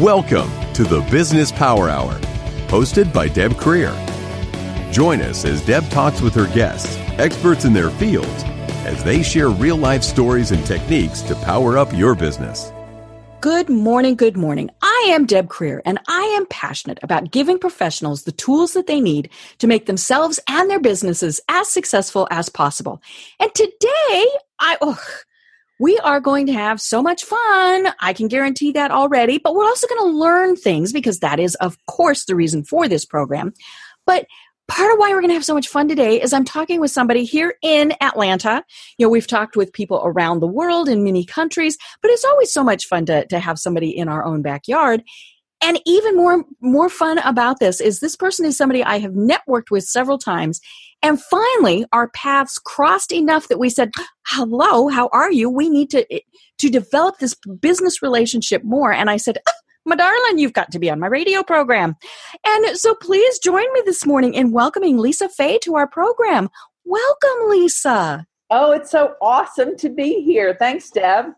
Welcome to the Business Power Hour, hosted by Deb Krier. Join us as Deb talks with her guests, experts in their fields, as they share real life stories and techniques to power up your business. Good morning, good morning. I am Deb Krier, and I am passionate about giving professionals the tools that they need to make themselves and their businesses as successful as possible. And today, I oh, we are going to have so much fun. I can guarantee that already, but we're also going to learn things because that is, of course, the reason for this program. But part of why we're going to have so much fun today is I'm talking with somebody here in Atlanta. You know, we've talked with people around the world in many countries, but it's always so much fun to, to have somebody in our own backyard. And even more more fun about this is this person is somebody I have networked with several times and finally, our paths crossed enough that we said, "Hello, how are you? We need to eh, to develop this business relationship more." And I said, "My darling, you've got to be on my radio program." And so, please join me this morning in welcoming Lisa Fey to our program. Welcome, Lisa. Oh, it's so awesome to be here. Thanks, Deb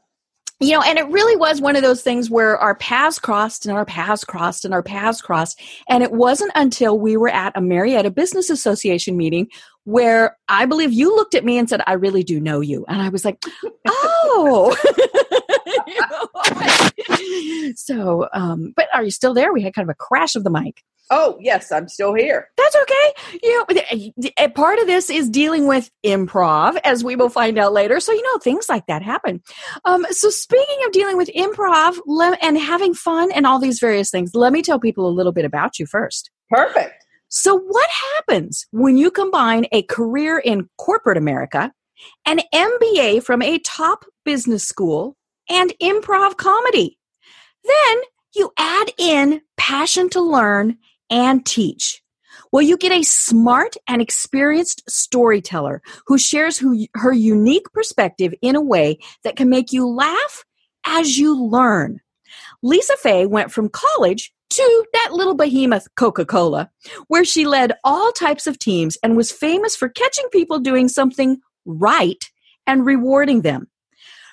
you know, and it really was one of those things where our paths crossed and our paths crossed and our paths crossed. And it wasn't until we were at a Marietta Business Association meeting where I believe you looked at me and said, I really do know you. And I was like, oh. so, um, but are you still there? We had kind of a crash of the mic. Oh, yes, I'm still here. That's okay. You know, part of this is dealing with improv, as we will find out later. So, you know, things like that happen. Um, so, speaking of dealing with improv and having fun and all these various things, let me tell people a little bit about you first. Perfect. So, what happens when you combine a career in corporate America, an MBA from a top business school, and improv comedy? Then you add in passion to learn and teach? Well, you get a smart and experienced storyteller who shares who, her unique perspective in a way that can make you laugh as you learn. Lisa Fey went from college to that little behemoth Coca Cola, where she led all types of teams and was famous for catching people doing something right and rewarding them.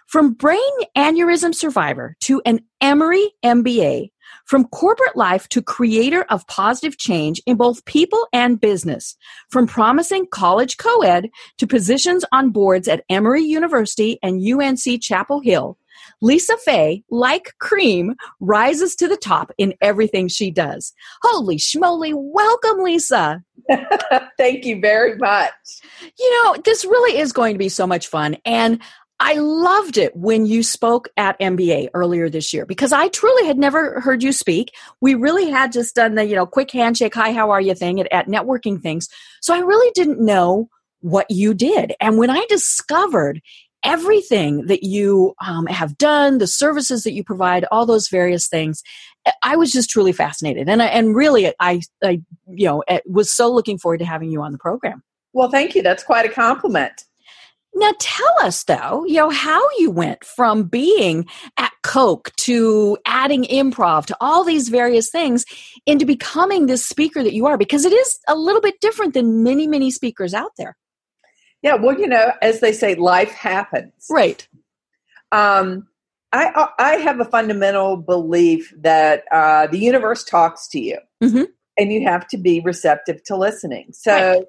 From brain aneurysm survivor to an Emory MBA, from corporate life to creator of positive change in both people and business. From promising college co-ed to positions on boards at Emory University and UNC Chapel Hill, Lisa Fey, like cream, rises to the top in everything she does. Holy schmoly, welcome, Lisa. Thank you very much. You know, this really is going to be so much fun. And I loved it when you spoke at MBA earlier this year because I truly had never heard you speak. We really had just done the, you know, quick handshake, hi, how are you thing at, at networking things. So I really didn't know what you did. And when I discovered everything that you um, have done, the services that you provide, all those various things, I was just truly fascinated. And I, and really, I, I, you know, was so looking forward to having you on the program. Well, thank you. That's quite a compliment. Now tell us though, you know, how you went from being at Coke to adding improv to all these various things into becoming this speaker that you are because it is a little bit different than many many speakers out there. Yeah, well, you know, as they say life happens. Right. Um I I have a fundamental belief that uh, the universe talks to you, mm-hmm. and you have to be receptive to listening. So, right.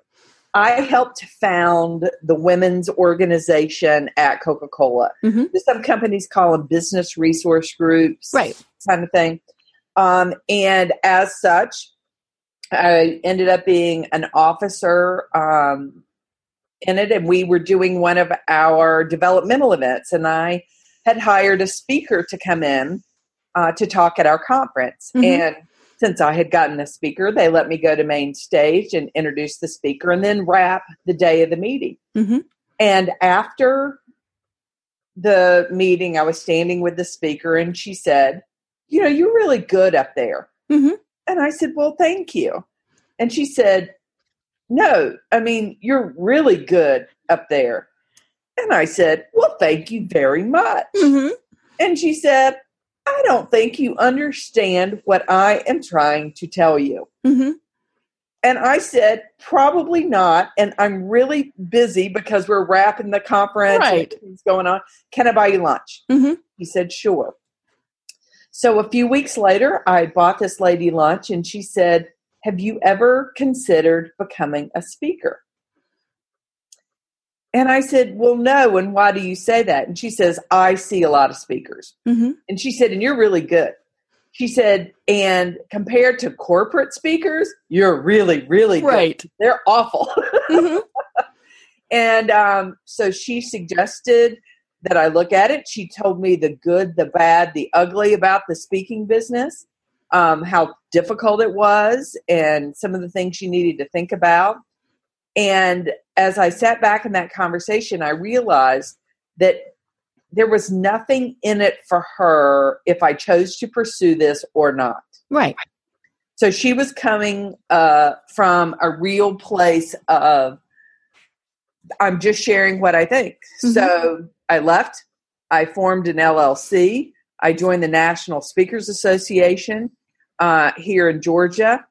I helped found the women's organization at Coca Cola. Mm-hmm. Some companies call them business resource groups, right? Kind of thing. Um, and as such, I ended up being an officer um, in it, and we were doing one of our developmental events, and I had hired a speaker to come in uh, to talk at our conference, mm-hmm. and since I had gotten a speaker, they let me go to main stage and introduce the speaker and then wrap the day of the meeting. Mm-hmm. And after the meeting, I was standing with the speaker and she said, You know, you're really good up there. Mm-hmm. And I said, Well, thank you. And she said, No, I mean, you're really good up there. And I said, Well, thank you very much. Mm-hmm. And she said, I don't think you understand what I am trying to tell you. Mm-hmm. And I said, probably not. And I'm really busy because we're wrapping the conference right. and things going on. Can I buy you lunch? Mm-hmm. He said, sure. So a few weeks later, I bought this lady lunch and she said, Have you ever considered becoming a speaker? And I said, Well, no. And why do you say that? And she says, I see a lot of speakers. Mm-hmm. And she said, And you're really good. She said, And compared to corporate speakers, you're really, really good. They're awful. Mm-hmm. and um, so she suggested that I look at it. She told me the good, the bad, the ugly about the speaking business, um, how difficult it was, and some of the things she needed to think about. And as I sat back in that conversation, I realized that there was nothing in it for her if I chose to pursue this or not. Right. So she was coming uh, from a real place of, I'm just sharing what I think. Mhm. So I left. I formed an LLC. I joined the National Speakers Association uh, here in Georgia.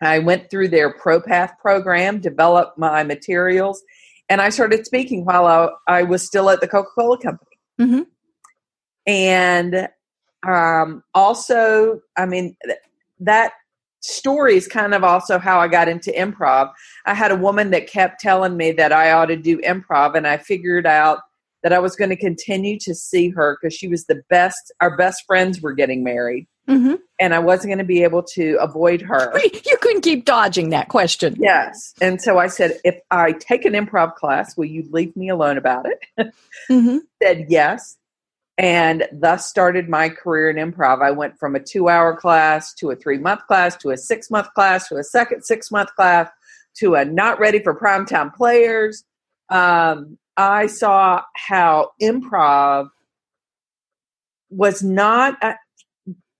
I went through their ProPath program, developed my materials, and I started speaking while I, I was still at the Coca Cola Company. Mhm. And um, also, I mean, th- that story is kind of also how I got into improv. I had a woman that kept telling me that I ought to do improv, and I figured out that I was going to continue to see her because she was the best. Our best friends were getting married, Mm-hmm. and I wasn't going to be able to avoid her. You couldn't keep dodging that question. Yes. And so I said, if I take an improv class, will you leave me alone about it? Mm-hmm. said yes. And thus started my career in improv. I went from a two hour class to a three month class to a six month class to a second six month class to a not ready for primetime players. Um, I saw how improv was not a,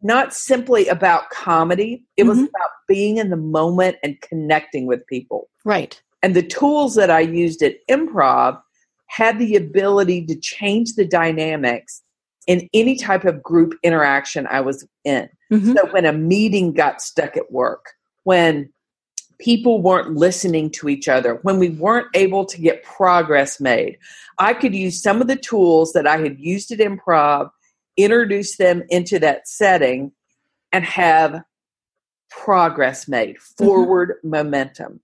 not simply about comedy. It was Mhm. about being in the moment and connecting with people. Right. And the tools that I used at improv had the ability to change the dynamics in any type of group interaction I was in. Mhm. So when a meeting got stuck at work, when people weren't listening to each other, when we weren't able to get progress made, I could use some of the tools that I had used at improv, introduce them into that setting, and have progress made, forward momentum.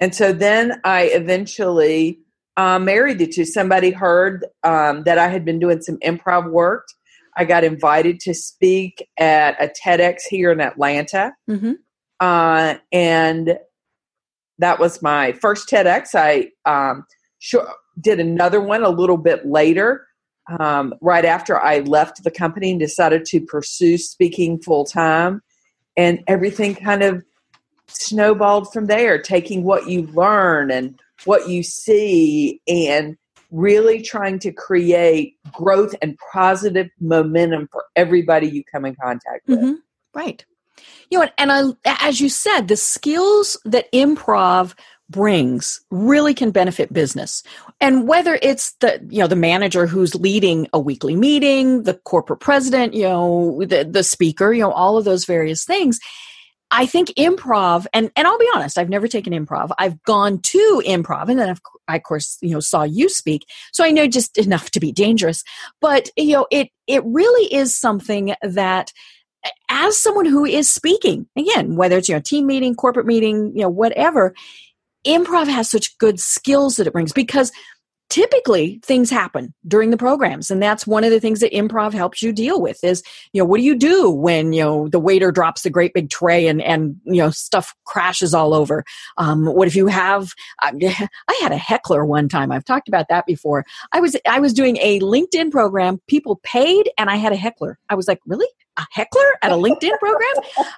And so then I eventually uh, married the two. Somebody heard um, that I had been doing some improv work. I got invited to speak at a TEDx here in Atlanta. Mm-hmm. Uh, and that was my first TEDx. I um, sure, did another one a little bit later, um, right after I left the company and decided to pursue speaking full time. And everything kind of snowballed from there, taking what you learn and what you see and really trying to create growth and positive momentum for everybody you come in contact with. Mm-hmm. Right. You know, and I, as you said, the skills that improv brings really can benefit business. And whether it's the, you know, the manager who's leading a weekly meeting, the corporate president, you know, the, the speaker, you know, all of those various things. I think improv, and, and I'll be honest, I've never taken improv. I've gone to improv and then I've, I, of course, you know, saw you speak. So I know just enough to be dangerous. But, you know, it, it really is something that as someone who is speaking, again, whether it's, you know, team meeting, corporate meeting, you know, whatever, improv has such good skills that it brings because typically things happen during the programs. And that's one of the things that improv helps you deal with is you know what do you do when you know the waiter drops the great big tray and and you know stuff crashes all over? Um, what if you have i had a heckler one time. I've talked about that before. I was i was doing a linkedin program. People paid and i had a heckler. I was like really a heckler at a LinkedIn program.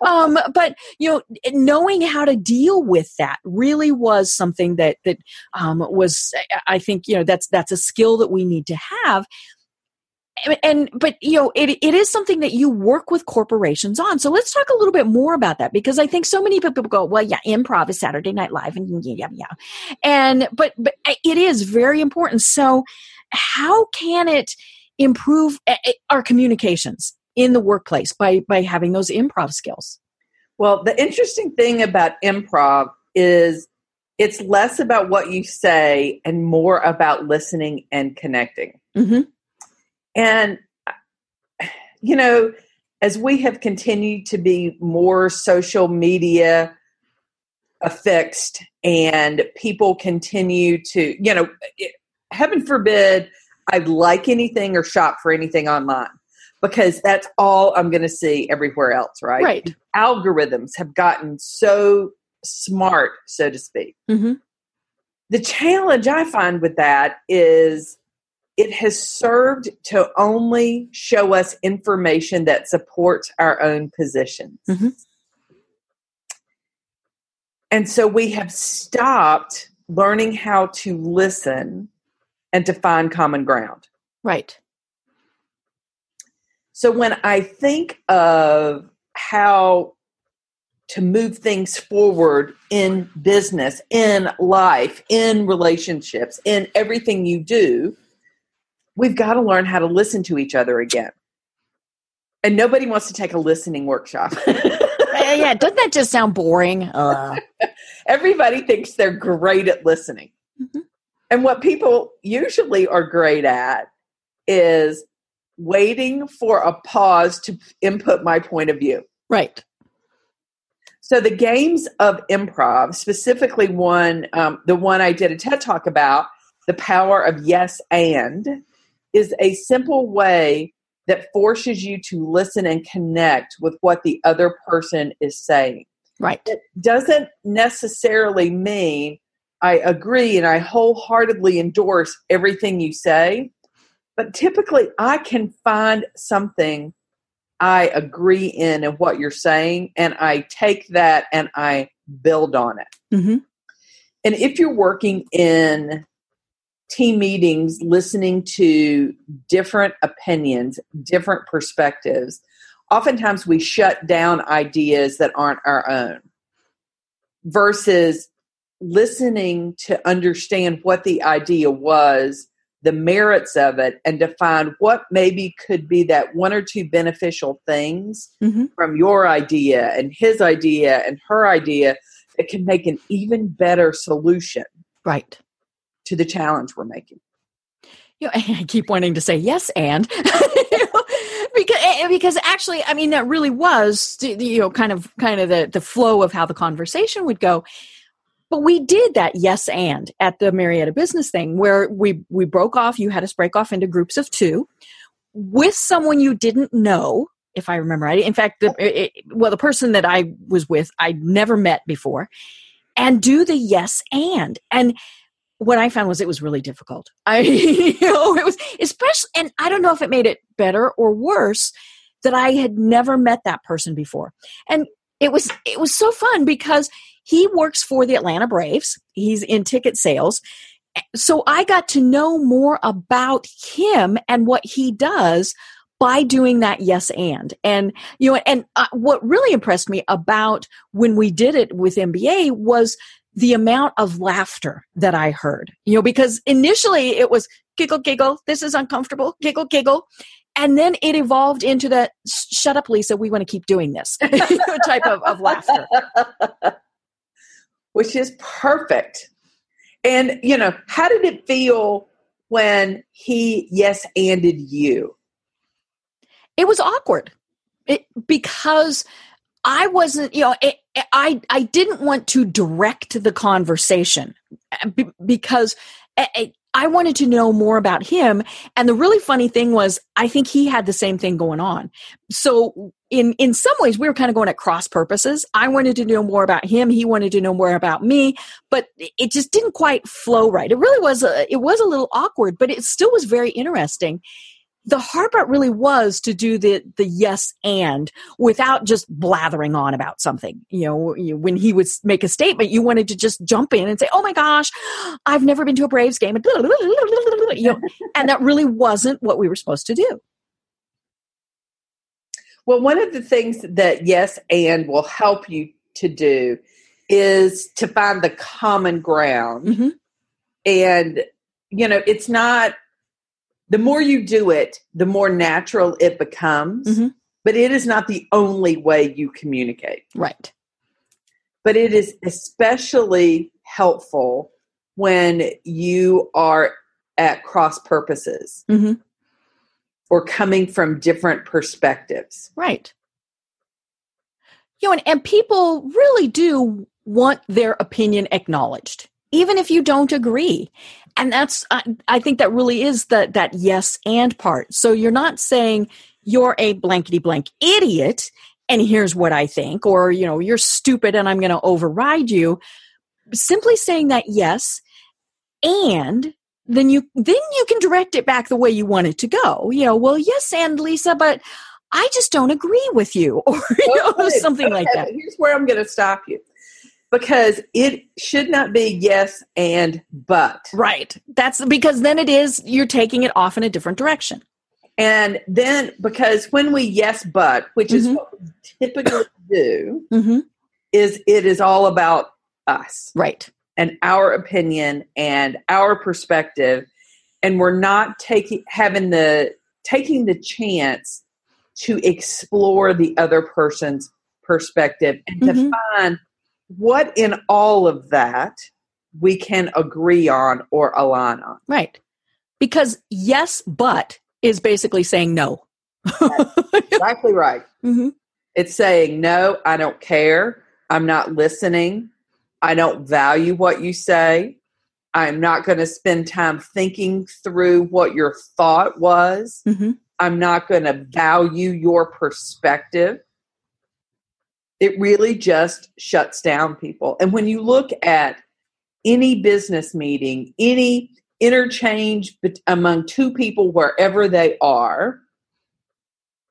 Um, but you know, knowing how to deal with that really was something that that um, was, I think, you know, that's that's a skill that we need to have. And, but you know it, it is something that you work with corporations on so let's talk a little bit more about that because i think so many people go well yeah improv is saturday night live and yeah yeah and but but it is very important so how can it improve our communications in the workplace by by having those improv skills. Well the interesting thing about improv is it's less about what you say and more about listening and connecting. Mm-hmm. and you know as we have continued to be more social media affixed and people continue to, you know, heaven forbid I'd like anything or shop for anything online because that's all I'm going to see everywhere else, right? Right. Algorithms have gotten so smart, so to speak. Mm-hmm. The challenge I find with that is it has served to only show us information that supports our own positions. Mm-hmm. And so we have stopped learning how to listen and to find common ground. Right. So when I think of how to move things forward in business, in life, in relationships, in everything you do, we've got to learn how to listen to each other again. And nobody wants to take a listening workshop. yeah, doesn't that just sound boring? Uh. Everybody thinks they're great at listening. Mm-hmm. And what people usually are great at is waiting for a pause to input my point of view. Right. So the games of improv, specifically one, um, the one I did a TED talk about, the power of yes and, is a simple way that forces you to listen and connect with what the other person is saying. Right. It doesn't necessarily mean I agree and I wholeheartedly endorse everything you say, but typically I can find something I agree in and what you're saying, and I take that and I build on it. Mm-hmm. And if you're working in team meetings listening to different opinions, different perspectives, oftentimes we shut down ideas that aren't our own versus listening to understand what the idea was, the merits of it, and to find what maybe could be that one or two beneficial things mm-hmm. from your idea and his idea and her idea that can make an even better solution. Right to the challenge we're making. You know, I keep wanting to say yes, and because eh, because actually, I mean, that really was you know kind of kind of the the flow of how the conversation would go. But we did that yes and at the Marietta business thing where we we broke off. You had us break off into groups of two with someone you didn't know if I remember right. In fact, the, it, well, the person that I was with, I'd never met before, and do the yes and. And what I found was it was really difficult. I, you know, it was especially, and I don't know if it made it better or worse that I had never met that person before. And it was, it was so fun because he works for the Atlanta Braves. He's in ticket sales. So I got to know more about him and what he does by doing that yes and and you know and uh, what really impressed me about when we did it with MBA was the amount of laughter that I heard, you know, because initially it was giggle, giggle, this is uncomfortable, giggle, giggle. And then it evolved into the shut up, Lisa, we want to keep doing this type of, of laughter. Which is perfect. And, you know, how did it feel when he yes anded you? It was awkward it, because I wasn't, you know, it, I I didn't want to direct the conversation uh, because I wanted to know more about him. And the really funny thing was, I think he had the same thing going on. So in in some ways, we were kind of going at cross purposes. I wanted to know more about him. He wanted to know more about me, but it just didn't quite flow right. It really was a, it was a little awkward, but it still was very interesting the hard part really was to do the the yes and without just blathering on about something. You know when he would make a statement you wanted to just jump in and say oh my gosh i've never been to a braves game you know, and that really wasn't what we were supposed to do. Well one of the things that yes and will help you to do is to find the common ground. Mm-hmm. and you know it's not the more you do it, the more natural it becomes. Mm-hmm. But it is not the only way you communicate. Right. But it is especially helpful when you are at cross purposes. Mm-hmm. or coming from different perspectives. Right. You know, and, and people really do want their opinion acknowledged, even if you don't agree. And that's, I, I think that really is the, that yes and part. So you're not saying you're a blankety blank idiot and here's what I think, or, you know, you're stupid and I'm going to override you. Simply saying that yes, and then you then you can direct it back the way you want it to go. You know, well, yes, and Lisa, but I just don't agree with you, or you oh, know, something okay, like that. Here's where I'm going to stop you because it should not be yes and but. Right. That's because then it is you're taking it off in a different direction. And then because when we yes but, which mm-hmm. is what we typically do, mm-hmm. is it is all about us. Right. And our opinion and our perspective. And we're not taking having the taking the chance to explore the other person's perspective and mm-hmm. to find what in all of that we can agree on or align on. Right. Because yes, but is basically saying no. exactly right. Mm-hmm. It's saying, no, I don't care. I'm not listening. I don't value what you say. I'm not going to spend time thinking through what your thought was. Mm-hmm. I'm not going to value your perspective. It really just shuts down people. And when you look at any business meeting, any interchange among two people wherever they are,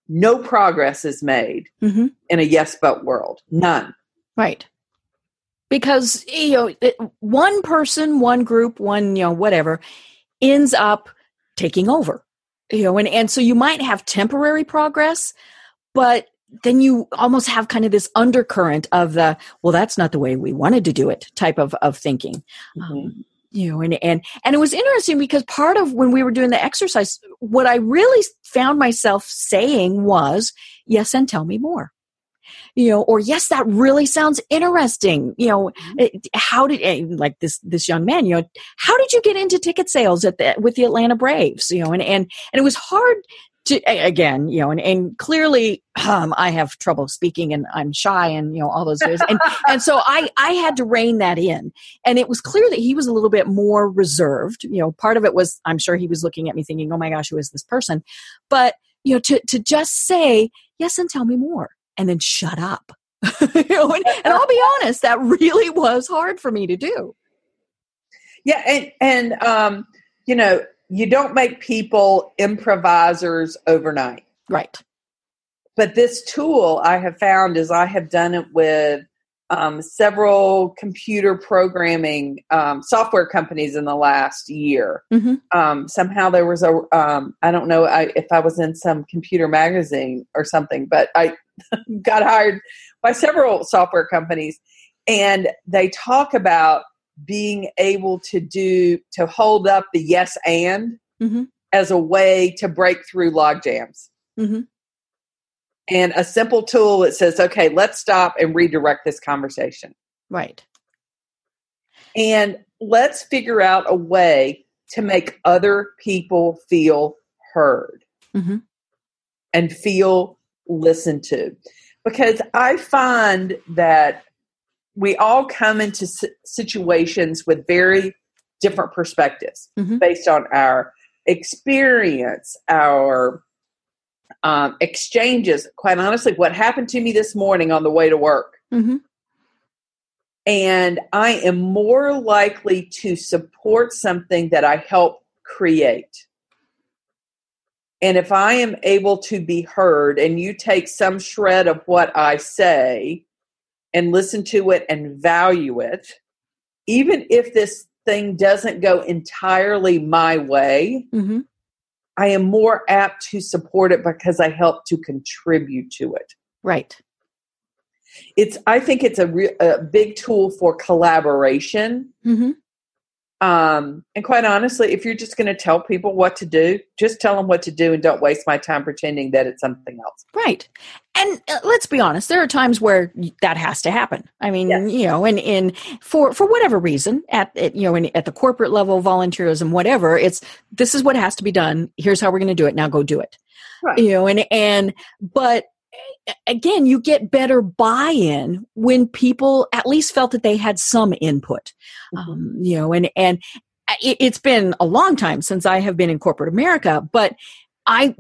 no progress is made mm-hmm. in a yes but world. None. Right. Because you know, one person, one group, one you know, whatever, ends up taking over. You know, and and so you might have temporary progress, but then you almost have kind of this undercurrent of the well that's not the way we wanted to do it type of of thinking mm-hmm. um, you know and and and it was interesting because part of when we were doing the exercise what i really found myself saying was yes and tell me more you know or yes that really sounds interesting you know mm-hmm. how did eh, like this this young man you know how did you get into ticket sales at the with the atlanta braves you know and and and it was hard to, again, you know, and, and clearly um, I have trouble speaking and I'm shy and, you know, all those things. And, and so I, I had to rein that in. And it was clear that he was a little bit more reserved. You know, part of it was, I'm sure he was looking at me thinking, oh my gosh, who is this person? But, you know, to, to just say, yes, and tell me more and then shut up. you know, and, and I'll be honest, that really was hard for me to do. Yeah. And, and, um, you know, you don't make people improvisers overnight. Right. But this tool I have found is I have done it with um, several computer programming um, software companies in the last year. Mm-hmm. Um, somehow there was a um, I don't know I, if I was in some computer magazine or something, but I got hired by several software companies, and they talk about being able to do to hold up the yes and mm-hmm. as a way to break through log jams mm-hmm. and a simple tool that says okay let's stop and redirect this conversation right and let's figure out a way to make other people feel heard mm-hmm. and feel listened to because i find that we all come into situations with very different perspectives mm-hmm. based on our experience, our um, exchanges. Quite honestly, what happened to me this morning on the way to work. Mm-hmm. And I am more likely to support something that I help create. And if I am able to be heard and you take some shred of what I say and listen to it and value it, even if this thing doesn't go entirely my way, mm-hmm. I am more apt to support it because I help to contribute to it. Right. It's. I think it's a, re- a big tool for collaboration, mm-hmm. Um, and quite honestly, if you're just going to tell people what to do, just tell them what to do and don't waste my time pretending that it's something else. Right. And uh, let's be honest, there are times where that has to happen. I mean, yes. you know, and in for for whatever reason, at, at you know, in, at the corporate level, volunteerism, whatever, it's this is what has to be done. Here's how we're going to do it. Now go do it. Right. You know, and and but again, you get better buy in when people at least felt that they had some input. Mm-hmm. Um, you know, and, and it, it's been a long time since I have been in corporate America, but I,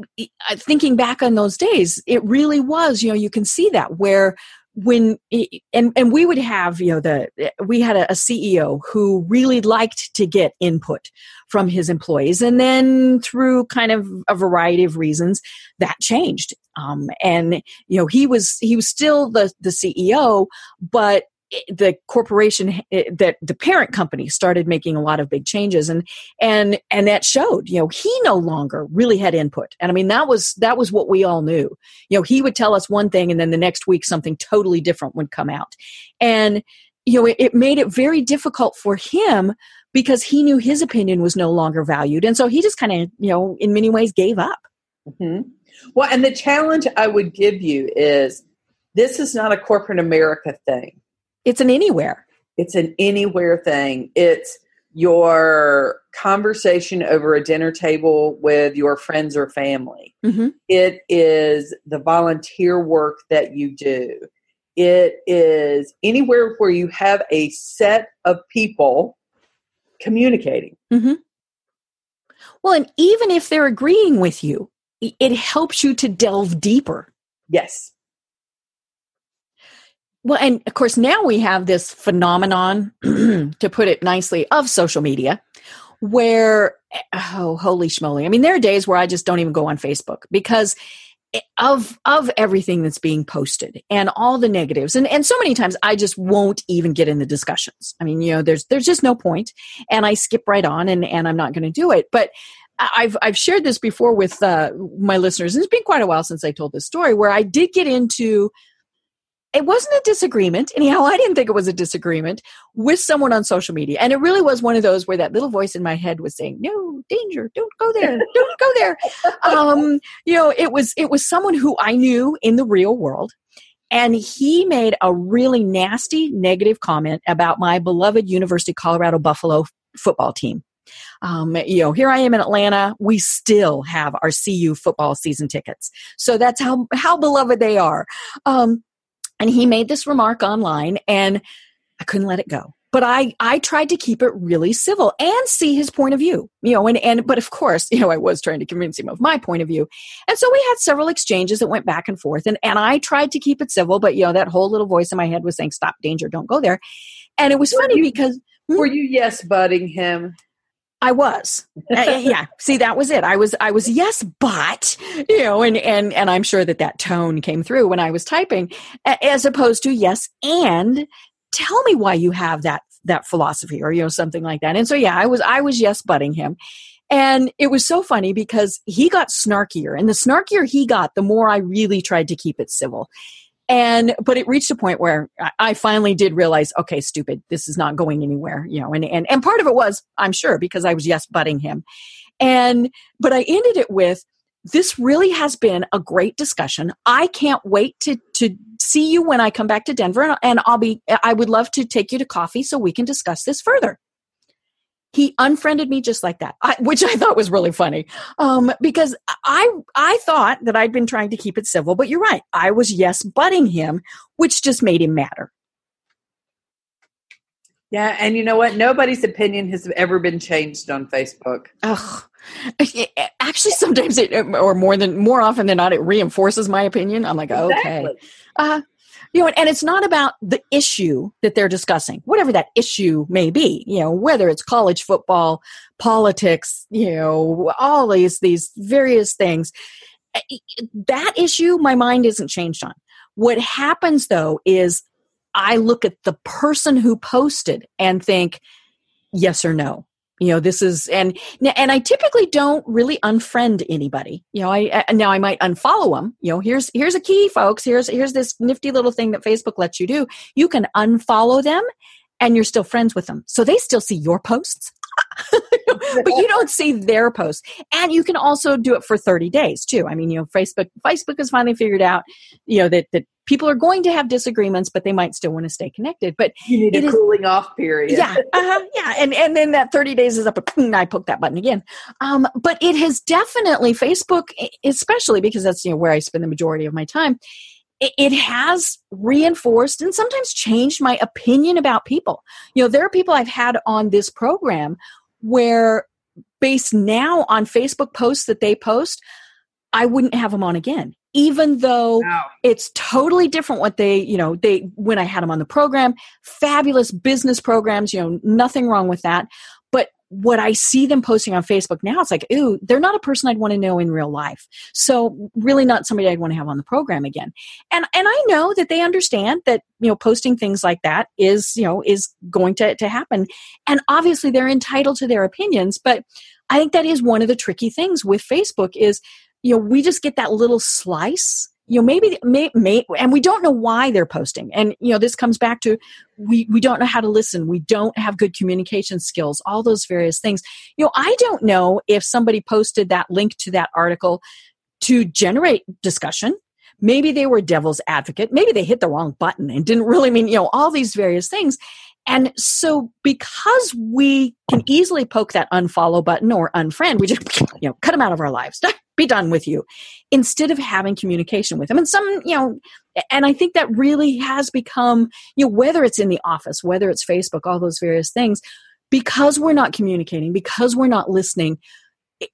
thinking back on those days, it really was, you know, you can see that where when and and we would have you know the we had a, a, CEO who really liked to get input from his employees. And then through kind of a variety of reasons that changed. Um, and you know he was he was still the the CEO but the corporation that the parent company started making a lot of big changes and and and that showed you know he no longer really had input. And i mean that was that was what we all knew. You know he would tell us one thing and then the next week something totally different would come out. And you know it, it made it very difficult for him because he knew his opinion was no longer valued. And so he just kind of you know in many ways gave up. Mm-hmm. well and the challenge i would give you is this is not a corporate america thing it's an anywhere. It's an anywhere thing. It's your conversation over a dinner table with your friends or family. Mm-hmm. It is the volunteer work that you do. It is anywhere where you have a set of people communicating. Mm-hmm. Well, and even if they're agreeing with you, it helps you to delve deeper. Yes. Well, and of course, now we have this phenomenon, to put it nicely, of social media where, oh, holy schmoly. I mean, there are days where I just don't even go on Facebook because of of everything that's being posted and all the negatives and and so many times I just won't even get in the discussions. I mean, you know, there's there's just no point and I skip right on and and I'm not going to do it. But I've I've shared this before with uh, my listeners and it's been quite a while since I told this story where I did get into it wasn't a disagreement. Anyhow, I didn't think it was a disagreement with someone on social media. And it really was one of those where that little voice in my head was saying, no, danger, don't go there, don't go there. Um, you know, it was, it was someone who I knew in the real world. And he made a really nasty negative comment about my beloved University of Colorado Buffalo football team. Um, you know, here I am in Atlanta. We still have our CU football season tickets, so that's how how beloved they are. Um, and he made this remark online and I couldn't let it go. But I, I tried to keep it really civil and see his point of view, you know, and, and, but of course, you know, I was trying to convince him of my point of view. And so we had several exchanges that went back and forth and, and I tried to keep it civil, but you know, that whole little voice in my head was saying, stop danger, don't go there. And it was were funny you, because. Hmm? Were you yes budding him? I was. uh, yeah. See, that was it. I was, I was, yes, but, you know, and, and, and I'm sure that that tone came through when I was typing as opposed to yes, and tell me why you have that, that philosophy or, you know, something like that. And so, yeah, I was, I was yes, butting him. And it was so funny because he got snarkier and the snarkier he got, the more I really tried to keep it civil and but it reached a point where i finally did realize okay stupid this is not going anywhere you know and and, and part of it was i'm sure because i was yes butting him. And but i ended it with this really has been a great discussion. I can't wait to to see you when i come back to denver and, and i'll be i would love to take you to coffee so we can discuss this further he unfriended me just like that I, which i thought was really funny. Um, because i i thought that i'd been trying to keep it civil but you're right i was yes butting him which just made him madder. Yeah and you know what? Nobody's opinion has ever been changed on facebook. Ugh. actually sometimes it or more than more often than not it reinforces my opinion. I'm like exactly. okay uh, you know, and it's not about the issue that they're discussing, whatever that issue may be, you know, whether it's college football, politics, you know, all these, these various things. Eh, that issue, my mind isn't changed on. What happens though is I look at the person who posted and think, yes or no you know this is and and i typically don't really unfriend anybody. You know i now i might unfollow them you know here's here's a key folks. Here's here's this nifty little thing that facebook lets you do. You can unfollow them and you're still friends with them. So they still see your posts. but you don't see their posts. And you can also do it for 30 days too. I mean, you know, Facebook Facebook has finally figured out, you know, that that people are going to have disagreements, but they might still want to stay connected. But you need a is, cooling off period. Yeah, uh-huh, yeah, and and then that 30 days is up. And I poke that button again. Um, but it has definitely Facebook, especially because that's you know where I spend the majority of my time it has reinforced and sometimes changed my opinion about people. You know, there are people I've had on this program where, based now on Facebook posts that they post, I wouldn't have them on again. Even though wow. it's totally different what they, you know, they, when I had them on the program, fabulous business programs, you know, nothing wrong with that what I see them posting on Facebook now, it's like, ooh, they're not a person I'd want to know in real life. So really not somebody I'd want to have on the program again. And and I know that they understand that, you know, posting things like that is, you know, is going to, to happen. And obviously they're entitled to their opinions, but I think that is one of the tricky things with Facebook is, you know, we just get that little slice you know maybe may, may, and we don't know why they're posting. And you know this comes back to we we don't know how to listen. We don't have good communication skills all those various things. You know i don't know if somebody posted that link to that article to generate discussion. Maybe they were devil's advocate. Maybe they hit the wrong button and didn't really mean you know all these various things. And so because we can easily poke that unfollow button or unfriend, we just, you know, cut them out of our lives. Be done with you. Instead of having communication with them. And some, you know, and I think that really has become, you know, whether it's in the office, whether it's Facebook, all those various things, because we're not communicating, because we're not listening,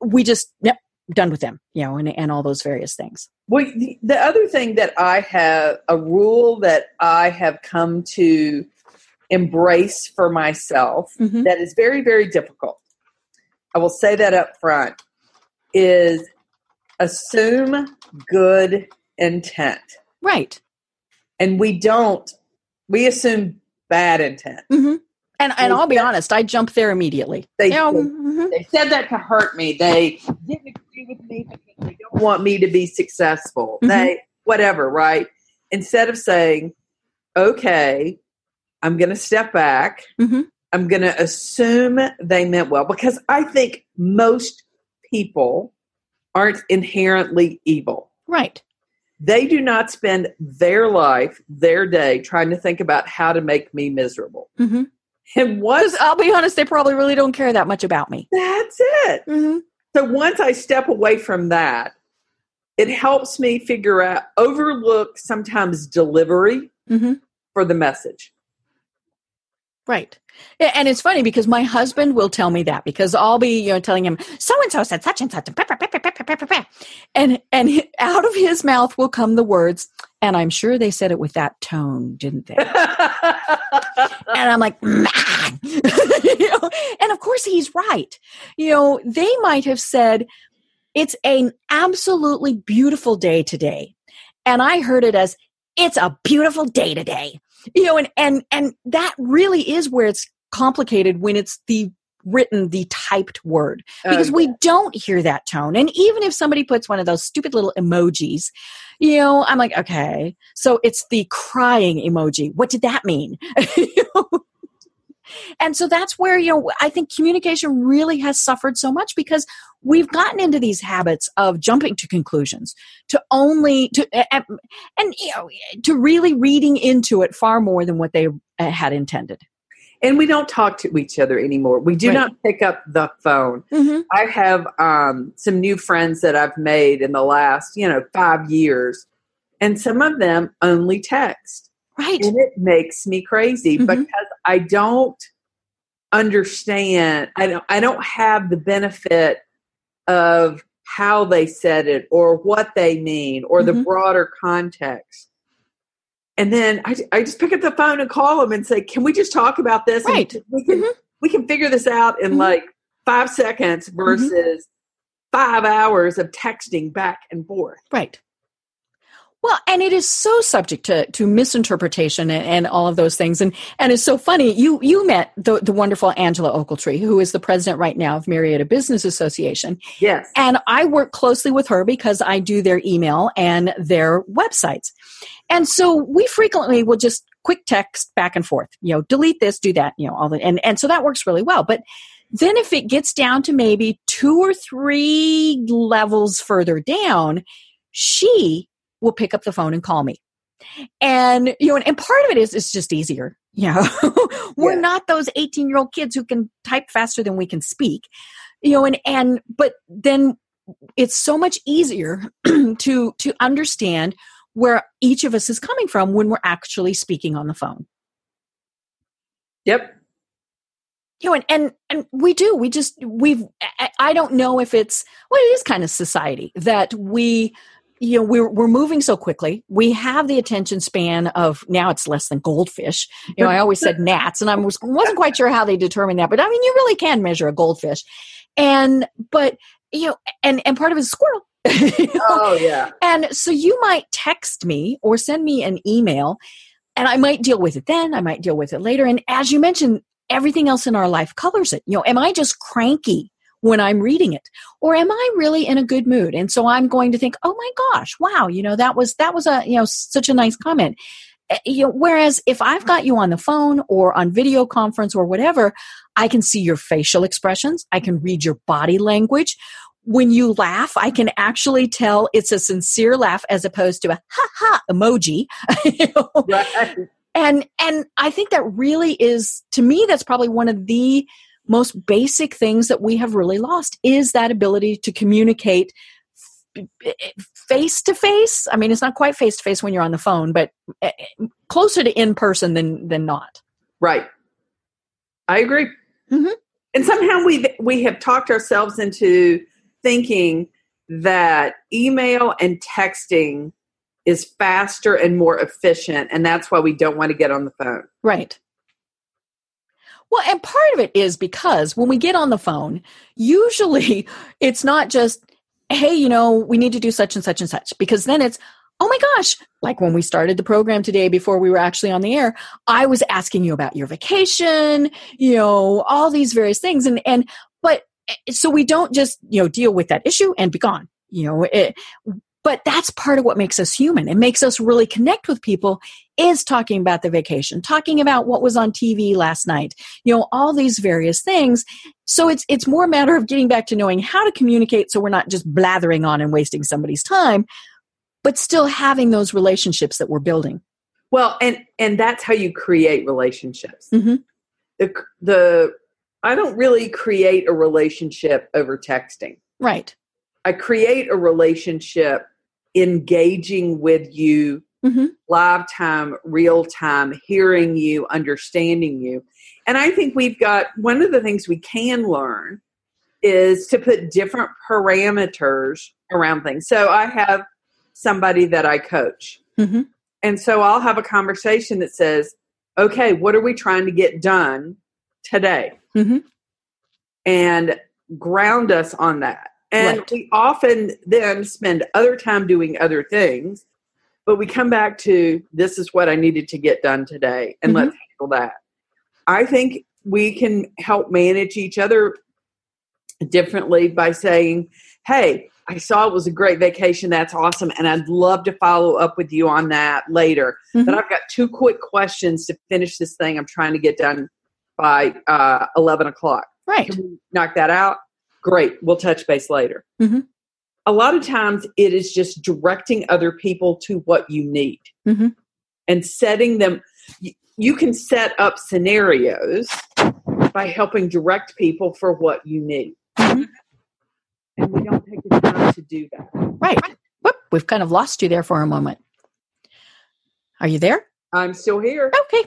we just, yep, done with them, you know, and, and all those various things. Well, the, the other thing that I have, a rule that I have come to embrace for myself mm-hmm. that is very, very difficult. I will say that up front is assume good intent. Right. And we don't, we assume bad intent. Mm-hmm. And, and I'll be honest, I jump there immediately. They, they, mm-hmm. they, said that to hurt me. They didn't agree with me because they don't want me to be successful. Mm-hmm. They, whatever, right? Instead of saying, okay, I'm going to step back. Mm-hmm. I'm going to assume they meant well because I think most people aren't inherently evil. Right. They do not spend their life, their day, trying to think about how to make me miserable. Mm-hmm. And once I'll be honest, they probably really don't care that much about me. That's it. Mm-hmm. So once I step away from that, it helps me figure out, overlook sometimes delivery mm-hmm. for the message. Right. And it's funny because my husband will tell me that because I'll be, you know, telling him so and so said such and such and and out of his mouth will come the words and I'm sure they said it with that tone, didn't they? and I'm like, man. you know? and of course he's right. You know, they might have said it's an absolutely beautiful day today. And I heard it as it's a beautiful day today you know and and and that really is where it's complicated when it's the written the typed word. Oh, because we don't hear that tone. And even if somebody puts one of those stupid little emojis you know i'm like okay. So it's the crying emoji. What did that mean? You know? And so that's where you know i think communication really has suffered so much because we've gotten into these habits of jumping to conclusions to only to and, and you know to really reading into it far more than what they uh, had intended and we don't talk to each other anymore we do right. not pick up the phone mm-hmm. i have um, some new friends that i've made in the last you know five years and some of them only text right and it makes me crazy mm-hmm. because i don't understand i don't i don't have the benefit of how they said it or what they mean or mm-hmm. the broader context. And then I, I just pick up the phone and call them and say, "Can we just talk about this? Right. And we can mm-hmm. we can figure this out in mm-hmm. like five seconds mm-hmm. versus five hours of texting back and forth." Right. Well, and it is so subject to, to misinterpretation and, and, all of those things. And and it's so funny. You you met the, the wonderful Angela Ogletree, who is the president right now of Marietta Business Association. Yes. And I work closely with her because I do their email and their websites. And so we frequently will just quick text back and forth. You know, delete this, do that. You know, all the and and so that works really well. But then if it gets down to maybe two or three levels further down, she will pick up the phone and call me. And you know, and, and part of it is it's just easier. You know, we're yeah. not those 18 year old kids who can type faster than we can speak. You know, and and but then it's so much easier to to understand where each of us is coming from when we're actually speaking on the phone. Yep. You know, and, and and we do. We just we've. I don't know if it's well, it is kind of society that we you know we're we're moving so quickly. We have the attention span of now it's less than goldfish. You know i always said gnats and i was, wasn't quite sure how they determine that but i mean you really can measure a goldfish. And but you know and and part of it is squirrel. You know? oh yeah. And so you might text me or send me an email and i might deal with it then i might deal with it later. And as you mentioned everything else in our life colors it. You know am i just cranky when I'm reading it? Or am I really in a good mood? And so I'm going to think, oh my gosh, wow, you know, that was, that was a, you know, such a nice comment. Eh, you know, whereas if I've got you on the phone or on video conference or whatever, I can see your facial expressions. I can read your body language. When you laugh, I can actually tell it's a sincere laugh as opposed to a ha ha emoji. you know? right. And and I think that really is to me that's probably one of the most basic things that we have really lost is that ability to communicate face to face. I mean, it's not quite face to face when you're on the phone, but eh, eh, closer to in person than than not. Right. I agree. Mm-hmm. And somehow we we have talked ourselves into thinking that email and texting is faster and more efficient, and that's why we don't want to get on the phone. Right. Well, and part of it is because when we get on the phone, usually it's not just, hey, you know, we need to do such and such and such, because then it's, oh my gosh, like when we started the program today before we were actually on the air, I was asking you about your vacation, you know, all these various things. And, and, but eh, so we don't just, you know, deal with that issue and be gone. You know, it, but that's part of what makes us human. It makes us really connect with people is talking about the vacation, talking about what was on TV last night, you know, all these various things. So it's it's more a matter of getting back to knowing how to communicate so we're not just blathering on and wasting somebody's time, but still having those relationships that we're building. Well, and and that's how you create relationships. Mm-hmm. The the I don't really create a relationship over texting. Right. I create a relationship engaging with you mm-hmm. live time, real time, hearing you, understanding you. And I think we've got one of the things we can learn is to put different parameters around things. So I have somebody that I coach. Mm-hmm. And so I'll have a conversation that says, okay, what are we trying to get done today? Mm-hmm. And ground us on that. And right. we often then spend other time doing other things, but we come back to this is what I needed to get done today, and mm-hmm. let's handle that. I think we can help manage each other differently by saying, hey, I saw it was a great vacation. That's awesome. And I'd love to follow up with you on that later. Mm-hmm. But I've got two quick questions to finish this thing I'm trying to get done by uh, 11 o'clock. Right. knock that out? Great, we'll touch base later. Mm-hmm. A lot of times it is just directing other people to what you need mm-hmm. and setting them. You can set up scenarios by helping direct people for what you need. Mm-hmm. And we don't take the time to do that. Right. Whoop, we've kind of lost you there for a moment. Are you there? I'm still here. Okay.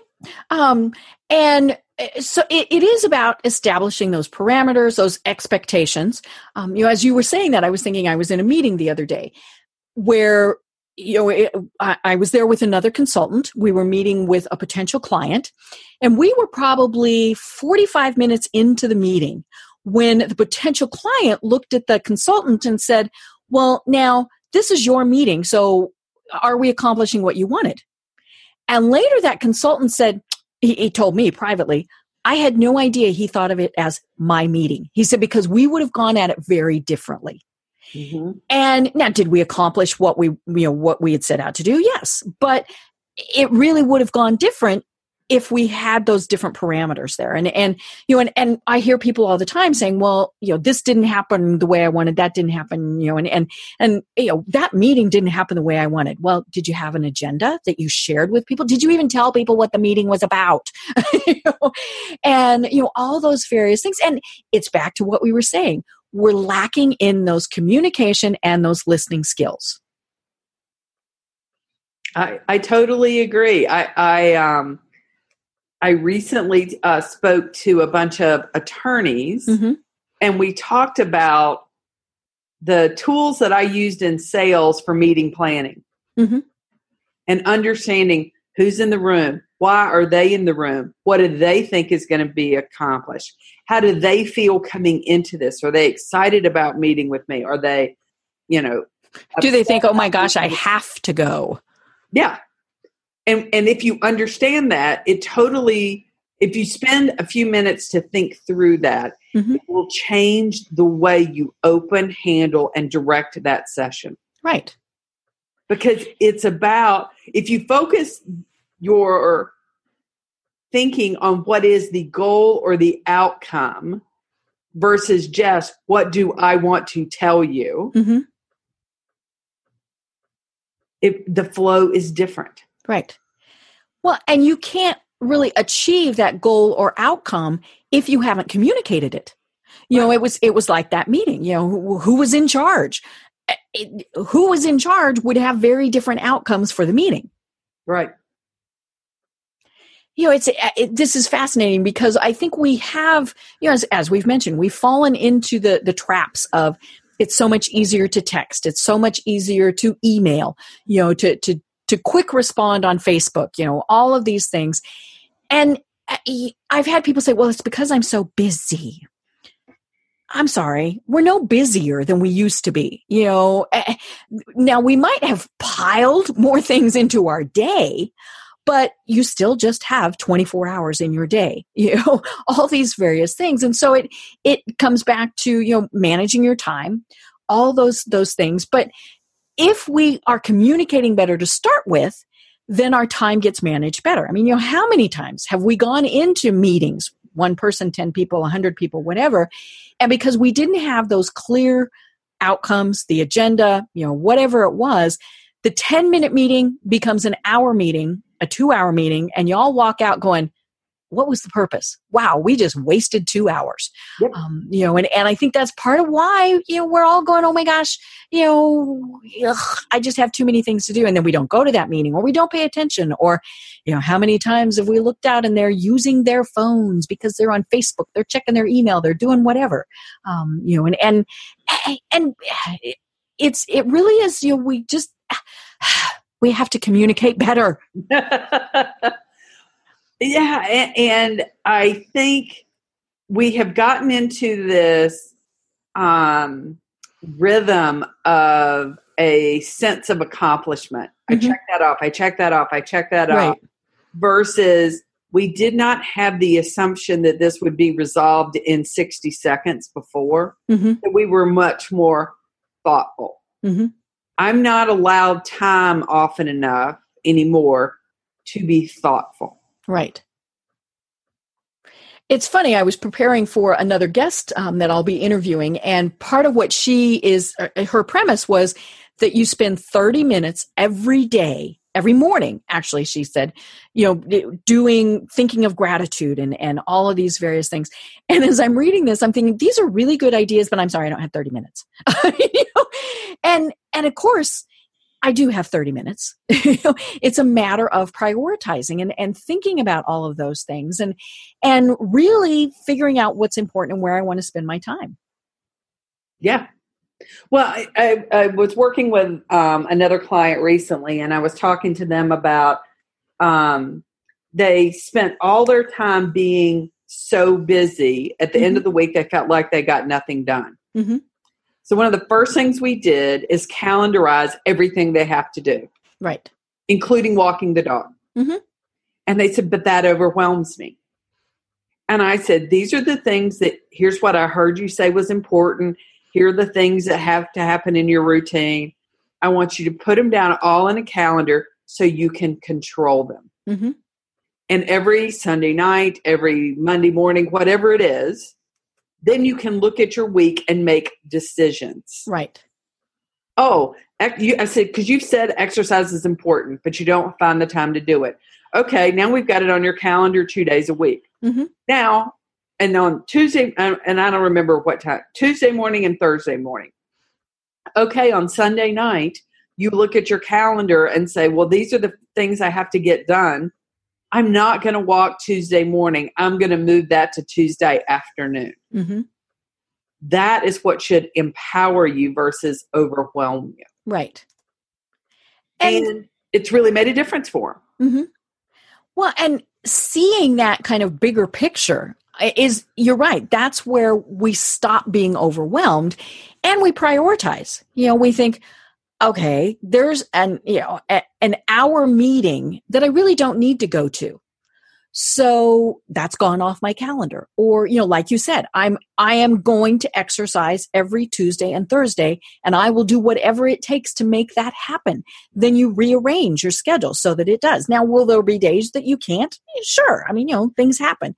Um, and so it, it is about establishing those parameters, those expectations. Um, you know, as you were saying that, I was thinking I was in a meeting the other day where you know it, I, I was there with another consultant. We were meeting with a potential client, and we were probably 45 minutes into the meeting when the potential client looked at the consultant and said, "Well, now this is your meeting, so are we accomplishing what you wanted?" And later, that consultant said, he, he told me privately, I had no idea he thought of it as my meeting. He said, because we would have gone at it very differently. Mm-hmm. And now, did we accomplish what we, you know, what we had set out to do? Yes. But it really would have gone different if we had those different parameters there. And and you know and, and i hear people all the time saying well you know this didn't happen the way i wanted that didn't happen you know and and and you know that meeting didn't happen the way i wanted. Well did you have an agenda that you shared with people? Did you even tell people what the meeting was about? You know? and you know all those various things. And it's back to what we were saying. We're lacking in those communication and those listening skills. I, I totally agree. I, I um I recently uh, spoke to a bunch of attorneys, mm-hmm. and we talked about the tools that I used in sales for meeting planning mm-hmm. and understanding who's in the room, why are they in the room, what do they think is going to be accomplished, how do they feel coming into this? Are they excited about meeting with me? Are they, you know, do they think, oh my gosh, I have to go? Yeah, and and if you understand that it totally if you spend a few minutes to think through that mm-hmm. it will change the way you open handle and direct that session right because it's about if you focus your thinking on what is the goal or the outcome versus just what do i want to tell you mm-hmm. if the flow is different Right. Well, and you can't really achieve that goal or outcome if you haven't communicated it. You know, it was it was like that meeting. You know, who, who was in charge? Eh, it, who was in charge would have very different outcomes for the meeting. Right. You know, it's eh, it, this is fascinating because I think we have, you know, as, as we've mentioned, we've fallen into the the traps of it's so much easier to text it's so much easier to email you know to to to quick respond on Facebook, you know, all of these things. And uh, I've had people say, well, it's because I'm so busy. I'm sorry, we're no busier than we used to be. You know, now we might have piled more things into our day, but you still just have 24 hours in your day you know all these various things and so it it comes back to you know managing your time all those those things but if we are communicating better to start with, then our time gets managed better. I mean, you know, how many times have we gone into meetings, one person, 10 people, 100 people, whatever, and because we didn't have those clear outcomes, the agenda, you know, whatever it was, the 10 minute meeting becomes an hour meeting, a two hour meeting, and y'all walk out going, what was the purpose? Wow, we just wasted two hours. Yep. Um, you know, and, and I think that's part of why, you know, we're all going, oh my gosh, you know, ugh, I just have too many things to do. And then we don't go to that meeting or we don't pay attention. Or, you know, how many times have we looked out and they're using their phones because they're on Facebook, they're checking their email, they're doing whatever. Um, you know, and, and, and it's, it really is, you know, we just, we have to communicate better. Yeah, and I think we have gotten into this um, rhythm of a sense of accomplishment. Mm-hmm. I check that off. I check that off. I check that right. off. Versus, we did not have the assumption that this would be resolved in 60 seconds before. Mm-hmm. That we were much more thoughtful. Mm-hmm. I'm not allowed time often enough anymore to be thoughtful. Right. It's funny, I was preparing for another guest um, that I'll be interviewing, and part of what she is, uh, her premise was that you spend 30 minutes every day, every morning, actually, she said, you know, doing, thinking of gratitude and, and all of these various things. And as I'm reading this, I'm thinking, these are really good ideas, but I'm sorry, I don't have 30 minutes. you know? And, and of course, I do have 30 minutes. it's a matter of prioritizing and, and thinking about all of those things and and really figuring out what's important and where I want to spend my time. Yeah. Well, I, I, I was working with um, another client recently, and I was talking to them about um, they spent all their time being so busy. At the mm-hmm. end of the week, they felt like they got nothing done. Mm-hmm. So one of the first things we did is calendarize everything they have to do. Right. Including walking the dog. Mm-hmm. And they said, but that overwhelms me. And I said, these are the things that, here's what I heard you say was important. Here are the things that have to happen in your routine. I want you to put them down all in a calendar. so you can control them. Mm-hmm. And every Sunday night, every Monday morning, whatever it is, then you can look at your week and make decisions. Right. Oh, I said, because you've said exercise is important, but you don't find the time to do it. Okay, now we've got it on your calendar two days a week. Mhm. Now, and on Tuesday, uh, and I don't remember what time, Tuesday morning and Thursday morning. Okay, on Sunday night, you look at your calendar and say, well, these are the things I have to get done. I'm not going to walk Tuesday morning. I'm going to move that to Tuesday afternoon. Mm-hmm. That is what should empower you versus overwhelm you. Right. And, And it's really made a difference for them. hmm Well, and seeing that kind of bigger picture is, you're right, that's where we stop being overwhelmed and we prioritize. You know, we think, okay, there's an, you know, a, an hour meeting that I really don't need to go to. So that's gone off my calendar. Or, you know, like you said, I'm, I am going to exercise every Tuesday and Thursday and I will do whatever it takes to make that happen then you rearrange your schedule so that it does. Now, will there be days that you can't? Sure. I mean, you know, things happen.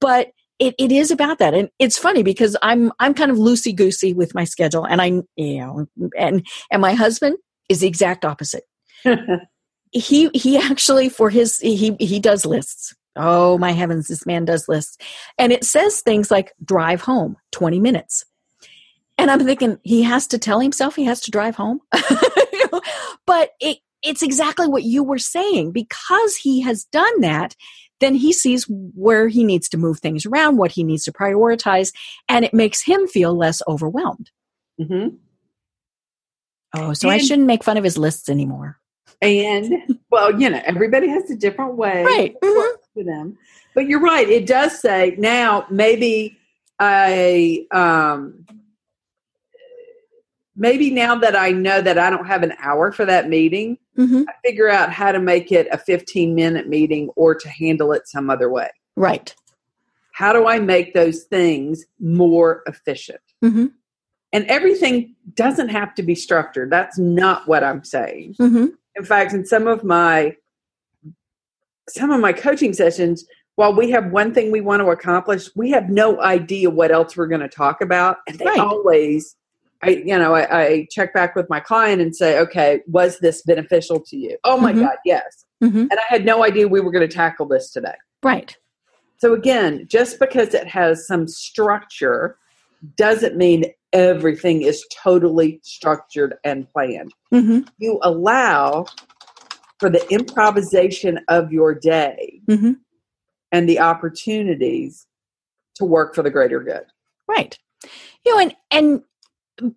But it, it is about that. And it's funny because I'm I'm kind of loosey goosey with my schedule and I you know and and my husband is the exact opposite. He he actually for his he he does lists. Oh my heavens, this man does lists. And it says things like drive home 20 minutes. And I'm thinking he has to tell himself he has to drive home. You know, but it it's exactly what you were saying because he has done that then he sees where he needs to move things around what he needs to prioritize and it makes him feel less overwhelmed Mm-hmm. oh so i shouldn't make fun of his lists anymore And well, you know, everybody has a different way Right. works for them. But you're right. It does say now maybe I um maybe now that I know that I don't have an hour for that meeting, mm-hmm. I figure out how to make it a 15 minute meeting or to handle it some other way. right How do I make those things more efficient? mm-hmm. And everything doesn't have to be structured. That's not what I'm saying. Mm-hmm. in fact in some of my some of my coaching sessions while we have one thing we want to accomplish we have no idea what else we're going to talk about and they Right. always i you know I, I check back with my client and say okay was this beneficial to you oh my Mhm. god yes Mm-hmm. and i had no idea we were going to tackle this today right so again just because it has some structure doesn't mean everything is totally structured and planned mm-hmm. you allow for the improvisation of your day Mm-hmm. and the opportunities to work for the greater good. right you know and and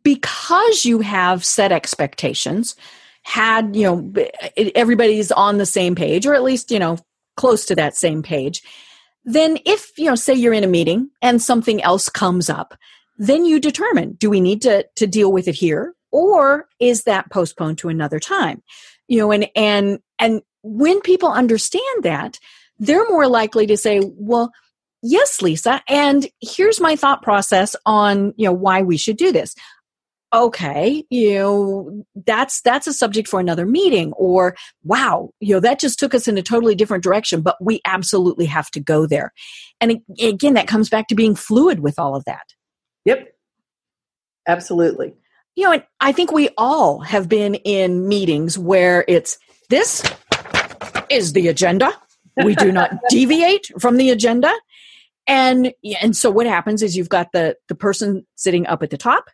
because you have set expectations had you know everybody's on the same page or at least you know close to that same page then if you know say you're in a meeting and something else comes up then you determine do we need to to deal with it here or is that postponed to another time? You know and and and when people understand that they're more likely to say well yes lisa and here's my thought process on you know why we should do this. Okay you know that's that's a subject for another meeting or wow you know that just took us in a totally different direction but we absolutely have to go there. And again that comes back to being fluid with all of that. Yep. Absolutely. you know and i think we all have been in meetings where it's this is the agenda. We do not deviate from the agenda and and so what happens is you've got the the person sitting up at the top.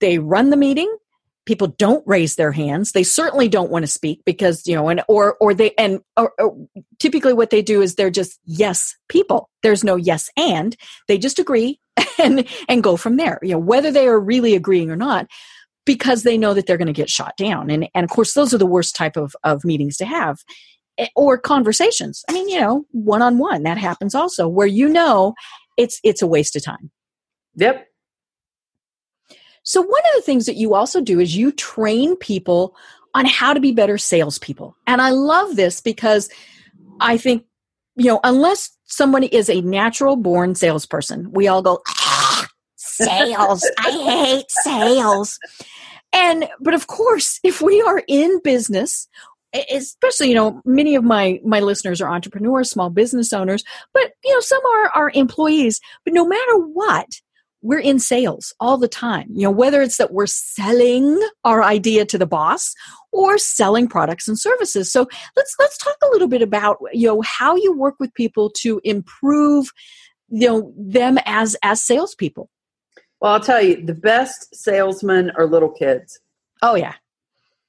They run the meeting. People don't raise their hands. They certainly don't want to speak because you know and or or they and or, or typically what they do is they're just yes people. There's no yes and. They just agree and and go from there. You know whether they are really agreeing or not because they know that they're going to get shot down. And and of course those are the worst type of of meetings to have or conversations i mean you know one on one that happens also where you know it's it's a waste of time Yep. so one of the things that you also do is you train people on how to be better salespeople. And I love this because I think, you know, unless somebody is a natural born salesperson, we all go, "Ah, sales. I hate sales. And, but of course, if we are in business especially you know many of my my listeners are entrepreneurs small business owners but you know some are are employees. But no matter what we're in sales all the time. You know whether it's that we're selling our idea to the boss or selling products and services. So let's let's talk a little bit about you know how you work with people to improve you know them as as salespeople. Well i'll tell you the best salesmen are little kids. Oh yeah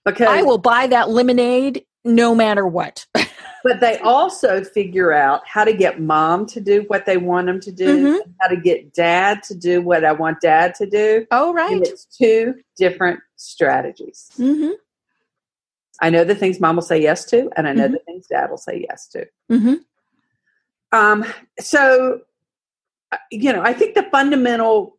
because I will buy that lemonade no matter what. but they also figure out how to get mom to do what they want them to do, mm-hmm. how to get dad to do what I want dad to do. Oh, right. And it's two different strategies. Mm-hmm. I know the things mom will say yes to, and I know mm-hmm. the things dad will say yes to. Mm-hmm. Um, so, uh, you know, I think the fundamental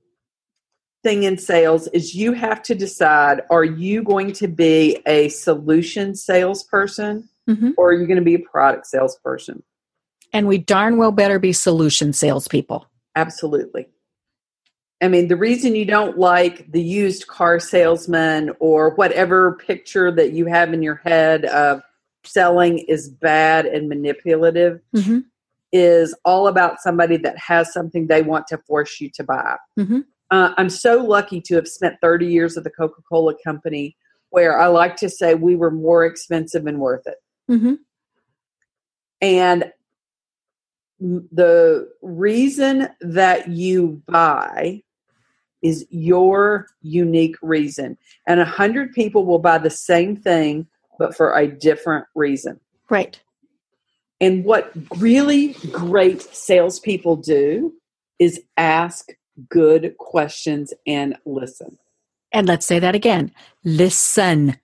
thing in sales is you have to decide are you going to be a solution salesperson mm-hmm. or are you going to be a product salesperson? And we darn well better be solution salespeople. Absolutely. I mean, the reason you don't like the used car salesman or whatever picture that you have in your head of selling is bad and manipulative mm-hmm. is all about somebody that has something they want to force you to buy. Mm-hmm. Uh, I'm so lucky to have spent 30 years at the Coca Cola Company, where I like to say we were more expensive and worth it. Mm-hmm. And the reason that you buy is your unique reason. And a hundred people will buy the same thing, but for a different reason. Right. And what really great salespeople do is ask good questions and listen. And let's say that again listen.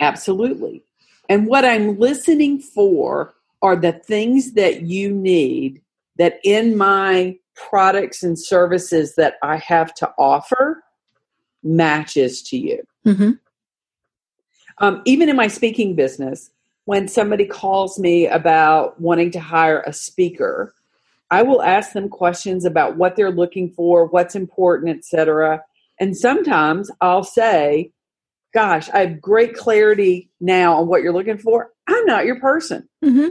Absolutely. And what I'm listening for are the things that you need that in my products and services that I have to offer matches to you. Mm-hmm. Um, even in my speaking business, when somebody calls me about wanting to hire a speaker, I will ask them questions about what they're looking for, what's important, etc. And sometimes I'll say, "Gosh, I have great clarity now on what you're looking for. I'm not your person." Mm-hmm.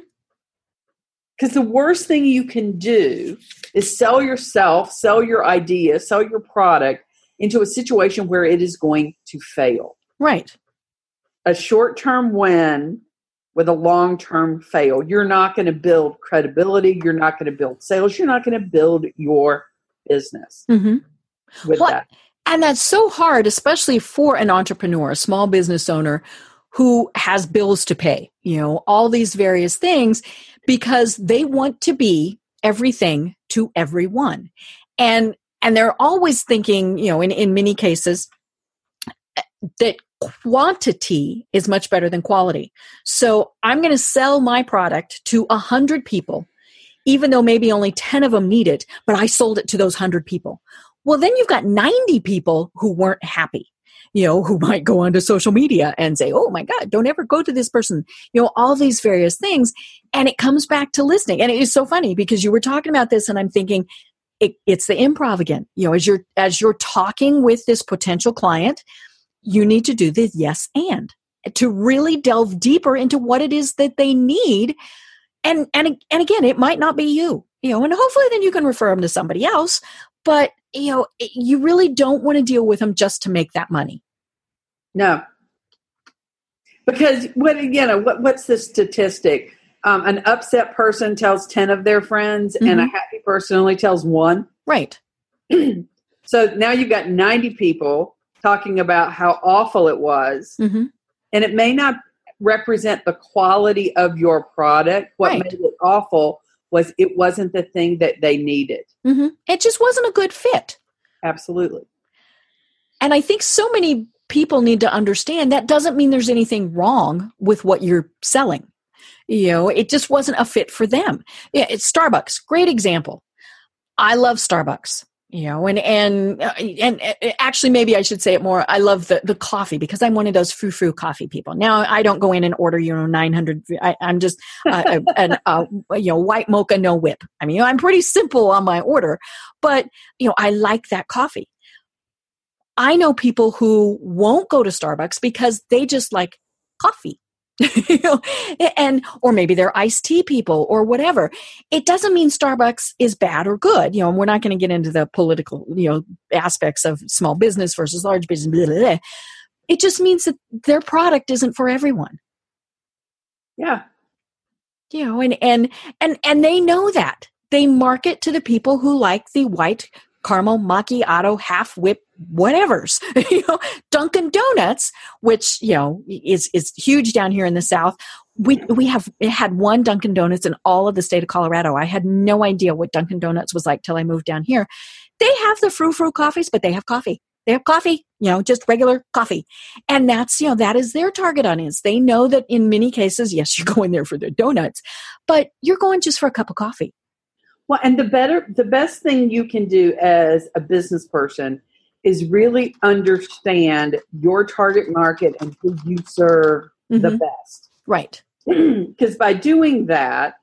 Because the worst thing you can do is sell yourself, sell your idea, sell your product into a situation where it is going to fail. Right. A short term win with a long term fail. You're not going to build credibility. You're not going to build sales. You're not going to build your business mm-hmm. with well, that. And that's so hard, especially for an entrepreneur, a small business owner who has bills to pay, you know, all these various things because they want to be everything to everyone. And and they're always thinking, you know, in, in many cases, that quantity is much better than quality. So I'm going to sell my product to a hundred people, even though maybe only 10 of them need it, but I sold it to those hundred people. Well, then you've got 90 people who weren't happy, you know, who might go onto social media and say, Oh my God, don't ever go to this person, you know, all these various things. And it comes back to listening. And it is so funny because you were talking about this and I'm thinking, it, it's the improv again. You know, as you're as you're talking with this potential client, you need to do the yes and to really delve deeper into what it is that they need. And and and again it might not be you you know and hopefully then you can refer them to somebody else but you know you really don't want to deal with them just to make that money. No. Because what you know what, what's the statistic? Um, an upset person tells 10 of their friends mm-hmm. and a mm-hmm. happy person only tells one? Right. So now you've got 90 people talking about how awful it was. Mm-hmm. And it may not represent the quality of your product. What right. made it awful was it wasn't the thing that they needed. Mm-hmm. It just wasn't a good fit. Absolutely. And I think so many people need to understand that doesn't mean there's anything wrong with what you're selling. You know, it just wasn't a fit for them. Yeah, it's Starbucks, great example. I love Starbucks you know and and uh, and uh, actually maybe i should say it more. I love the the coffee because i'm one of those frou frou coffee people. Now i don't go in and order you know 900 I, am just uh, an uh, you know white mocha no whip. I mean you know, i'm pretty simple on my order but you know i like that coffee. I know people who won't go to starbucks because they just like coffee. You know, and or maybe they're iced tea people or whatever. It doesn't mean Starbucks is bad or good. You know, we're not going to get into the political, you know, aspects of small business versus large business. Blah, blah, blah. It just means that their product isn't for everyone. Yeah. You know, and and and and they know that. They market to the people who like the white caramel macchiato half whip whatever's you know dunkin donuts which you know is is huge down here in the south. We we have had one dunkin donuts in all of the state of colorado. I had no idea what dunkin donuts was like till i moved down here. They have the frou frou coffees but they have coffee. They have coffee you know just regular coffee. And that's you know that is their target audience. They know that in many cases yes you're going there for the donuts but you're going just for a cup of coffee well, and the better, the best thing you can do as a business person is really understand your target market and who you serve mm-hmm. the best. Right. Because by doing that,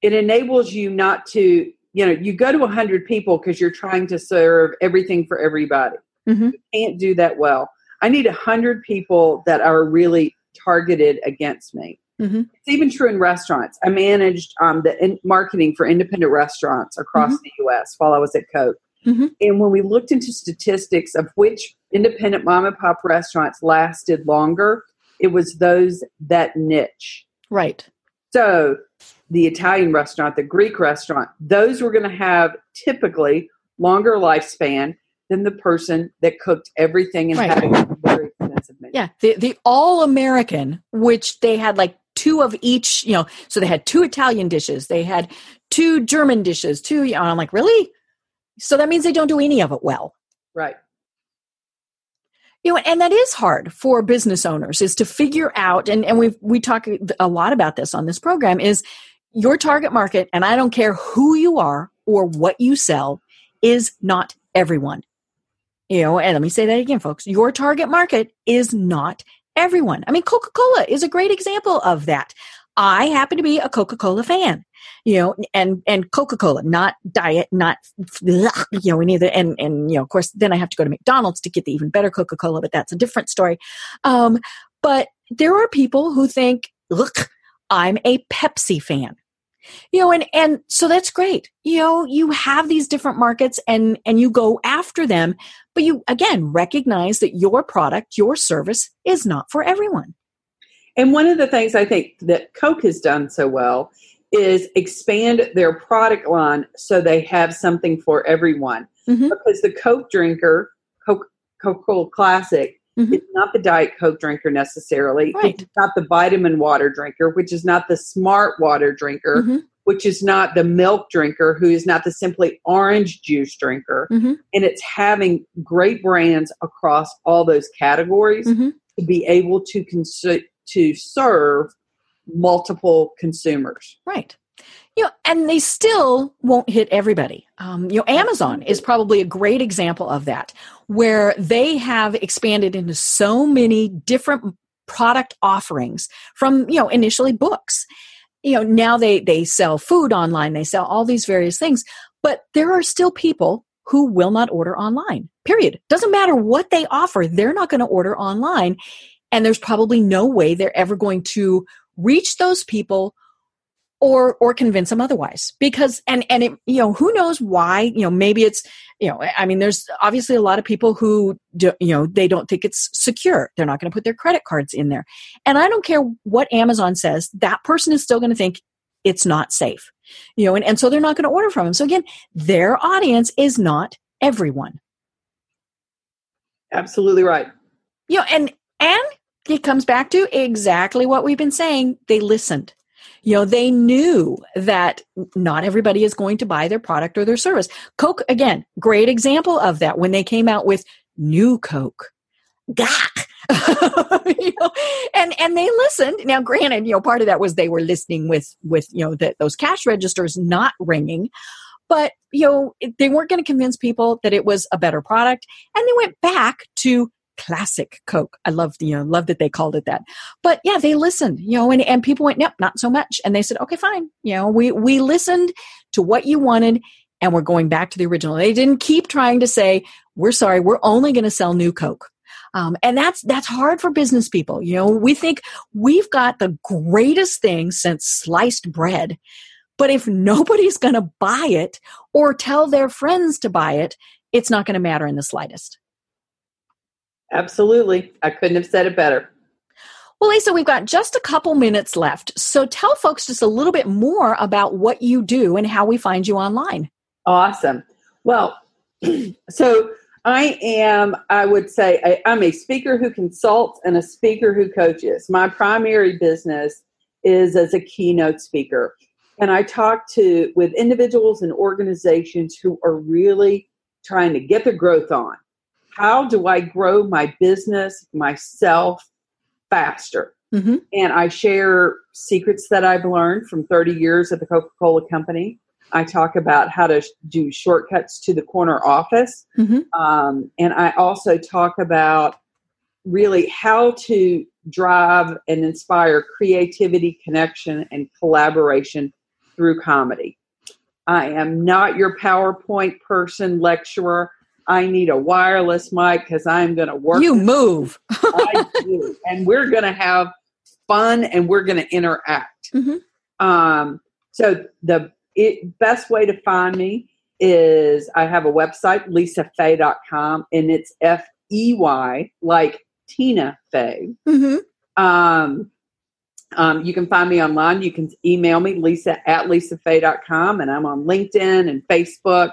it enables you not to, you know, you go to 100 people because you're trying to serve everything for everybody. Mm-hmm. You can't do that well. I need 100 people that are really targeted against me. Mm-hmm. It's even true in restaurants. I managed um, the in- marketing for independent restaurants across mm-hmm. the U.S. while I was at Coke. Mm-hmm. And when we looked into statistics of which independent mom and pop restaurants lasted longer, it was those that niche. Right. So the Italian restaurant, the Greek restaurant, those were going to have typically longer lifespan than the person that cooked everything and right. had a very expensive menu. Yeah, the the all American, which they had like two of each, you know, so they had two Italian dishes, they had two German dishes, two, you know, I'm like, really? So that means they don't do any of it well. Right. You know, and that is hard for business owners is to figure out, and, and we we talk a lot about this on this program, is your target market, and I don't care who you are or what you sell, is not everyone. You know, and let me say that again, folks. Your target market is not everyone. I mean, Coca Cola is a great example of that. I happen to be a Coca Cola fan, you know, and and Coca Cola, not diet, not you know any the and and you know, of course, then I have to go to McDonald's to get the even better Coca Cola, but that's a different story. Um, but there are people who think, look, I'm a Pepsi fan you know and and so that's great. You know you have these different markets and and you go after them but you again recognize that your product your service is not for everyone. And one of the things i think that coke has done so well is expand their product line so they have something for everyone. Mm-hmm. because the coke drinker coke coca-cola classic Mm-hmm. It's not the Diet Coke drinker necessarily. Right. It's not the vitamin water drinker, which is not the smart water drinker, mm-hmm. which is not the milk drinker, who is not the simply orange juice drinker. Mm-hmm. And it's having great brands across all those categories mm-hmm. to be able to cons- to serve multiple consumers. Right you know, and they still won't hit everybody. Um, you know, Amazon is probably a great example of that, where they have expanded into so many different product offerings from you know initially books. You know, now they they sell food online, they sell all these various things, but there are still people who will not order online. Period. Doesn't matter what they offer, they're not going to order online, and there's probably no way they're ever going to reach those people or or convince them otherwise. Because and and it you know who knows why you know maybe it's you know i mean there's obviously a lot of people who do, you know they don't think it's secure. They're not going to put their credit cards in there. And i don't care what amazon says that person is still going to think it's not safe you know and, and so they're not going to order from them. So again their audience is not everyone. Absolutely right. You know and and it comes back to exactly what we've been saying. They listened you know, they knew that not everybody is going to buy their product or their service. Coke, again, great example of that when they came out with new Coke. Gah! you know, and and they listened. Now, granted, you know, part of that was they were listening with with you know that those cash registers not ringing, but you know they weren't going to convince people that it was a better product, and they went back to classic Coke. I love, you know, love that they called it that. But yeah, they listened, you know, and, and people went, nope, not so much. And they said, okay, fine. You know, we, we listened to what you wanted and we're going back to the original. They didn't keep trying to say, we're sorry, we're only going to sell new Coke. Um, and that's that's hard for business people. You know, we think we've got the greatest thing since sliced bread, but if nobody's going to buy it or tell their friends to buy it, it's not going to matter in the slightest. Absolutely, I couldn't have said it better. Well, Lisa, we've got just a couple minutes left. So tell folks just a little bit more about what you do and how we find you online. Awesome. Well, so I am, I would say, I, I'm a speaker who consults and a speaker who coaches. My primary business is as a keynote speaker. And I talk to with individuals and organizations who are really trying to get their growth on. How do I grow my business, myself faster? Mm-hmm. And I share secrets that I've learned from 30 years at the Coca Cola Company. I talk about how to do shortcuts to the corner office. Mm-hmm. Um, and I also talk about really how to drive and inspire creativity, connection, and collaboration through comedy. I am not your PowerPoint person, lecturer. I need a wireless mic because I'm going to work. You move. I do. And we're going to have fun and we're going to interact. Mm-hmm. Um, so the it, best way to find me is I have a website, lisafey.com, and it's F E Y, like Tina Fey. Mm-hmm. Um, um, you can find me online. You can email me, lisa at lisafey.com, and I'm on LinkedIn and Facebook.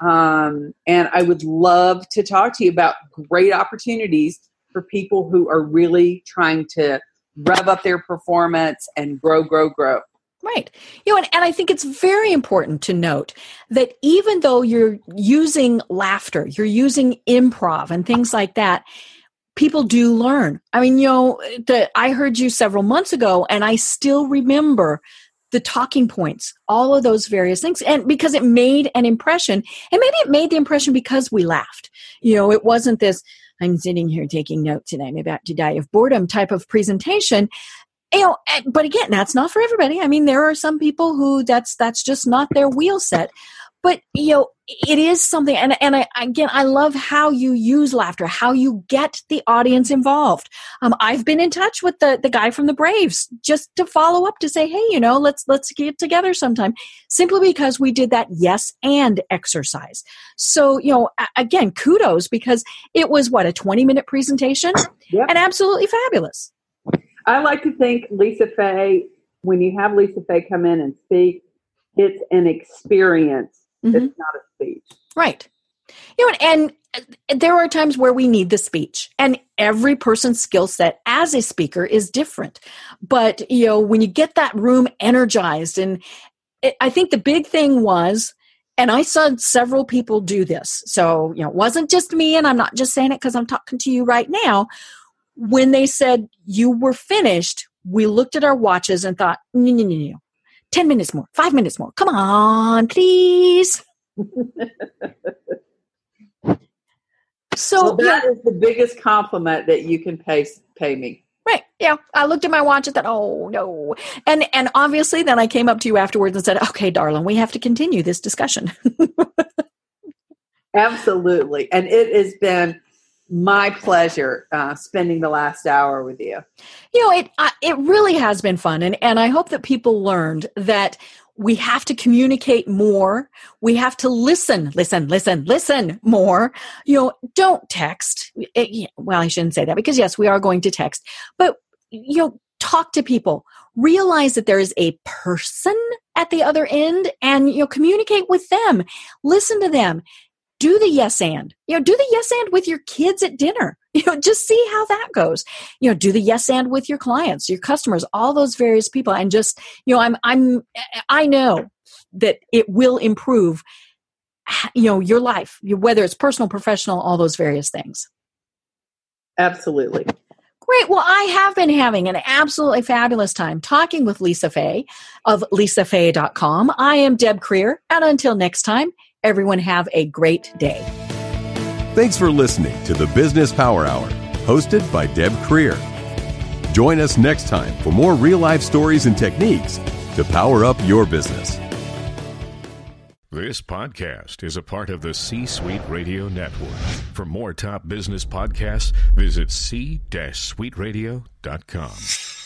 Um, and I would love to talk to you about great opportunities for people who are really trying to rev up their performance and grow, grow, grow. Right. You know, and, and I think it's very important to note that even though you're using laughter, you're using improv and things like that, people do learn. I mean, you know, the, I heard you several months ago and I still remember the talking points, all of those various things. And because it made an impression, and maybe it made the impression because we laughed. You know, it wasn't this, I'm sitting here taking notes and I'm about to die of boredom type of presentation you know eh, but again that's not for everybody i mean there are some people who that's that's just not their wheel set but you know it is something and and I, again i love how you use laughter how you get the audience involved um, i've been in touch with the the guy from the braves just to follow up to say hey you know let's let's get together sometime simply because we did that yes and exercise so you know again kudos because it was what a 20 minute presentation yep. and absolutely fabulous I like to think Lisa Fey, when you have Lisa Fey come in and speak, it's an experience. Mm-hmm. It's not a speech. Right. You know, and there are times where we need the speech, and every person's skill set as a speaker is different. But, you know, when you get that room energized, and it, I think the big thing was, and I saw several people do this. So, you know, it wasn't just me, and I'm not just saying it because I'm talking to you right now when they said you were finished, we looked at our watches and thought, no, no, no, no. 10 minutes more, five minutes more. Come on, please. so well, that yeah. is the biggest compliment that you can pay pay me. Right. Yeah. I looked at my watch and thought, oh no. And and obviously then I came up to you afterwards and said, okay, darling, we have to continue this discussion. Absolutely. And it has been my pleasure uh, spending the last hour with you. You know, it uh, it really has been fun, and and I hope that people learned that we have to communicate more. We have to listen, listen, listen, listen more. You know, don't text. It, well, I shouldn't say that because yes, we are going to text, but you know, talk to people. Realize that there is a person at the other end, and you know, communicate with them. Listen to them do the yes and you know do the yes and with your kids at dinner you know just see how that goes you know do the yes and with your clients your customers all those various people and just you know i'm i'm i know that it will improve you know your life whether it's personal professional all those various things absolutely Great. Well, I have been having an absolutely fabulous time talking with Lisa Fey of lisafey.com. I am Deb Krier, and until next time, Everyone have a great day. Thanks for listening to the Business Power Hour, hosted by Deb Krier. Join us next time for more real life stories and techniques to power up your business. This podcast is a part of the C Suite Radio Network. For more top business podcasts, visit c-suiteradio.com.